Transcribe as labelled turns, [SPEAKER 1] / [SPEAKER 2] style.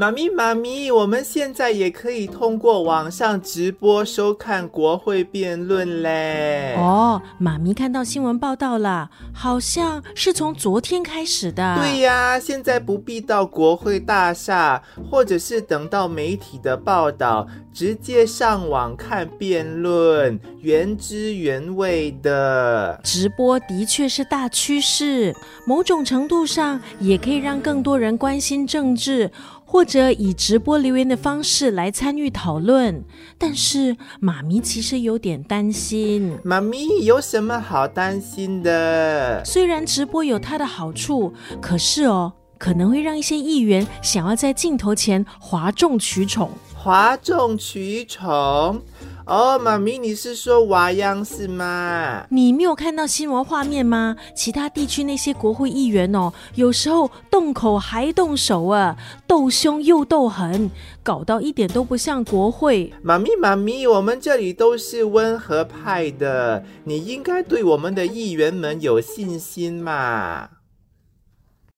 [SPEAKER 1] 妈咪，妈咪，我们现在也可以通过网上直播收看国会辩论嘞。
[SPEAKER 2] 哦，妈咪看到新闻报道了，好像是从昨天开始的。
[SPEAKER 1] 对呀，现在不必到国会大厦，或者是等到媒体的报道，直接上网看辩论，原汁原味的。
[SPEAKER 2] 直播的确是大趋势，某种程度上也可以让更多人关心政治。或者以直播留言的方式来参与讨论，但是妈咪其实有点担心。
[SPEAKER 1] 妈咪有什么好担心的？
[SPEAKER 2] 虽然直播有它的好处，可是哦，可能会让一些议员想要在镜头前哗众取宠。
[SPEAKER 1] 哗众取宠。哦，妈咪，你是说娃央是吗？
[SPEAKER 2] 你没有看到新闻画面吗？其他地区那些国会议员哦，有时候动口还动手啊，斗凶又斗狠，搞到一点都不像国会。
[SPEAKER 1] 妈咪，妈咪，我们这里都是温和派的，你应该对我们的议员们有信心嘛。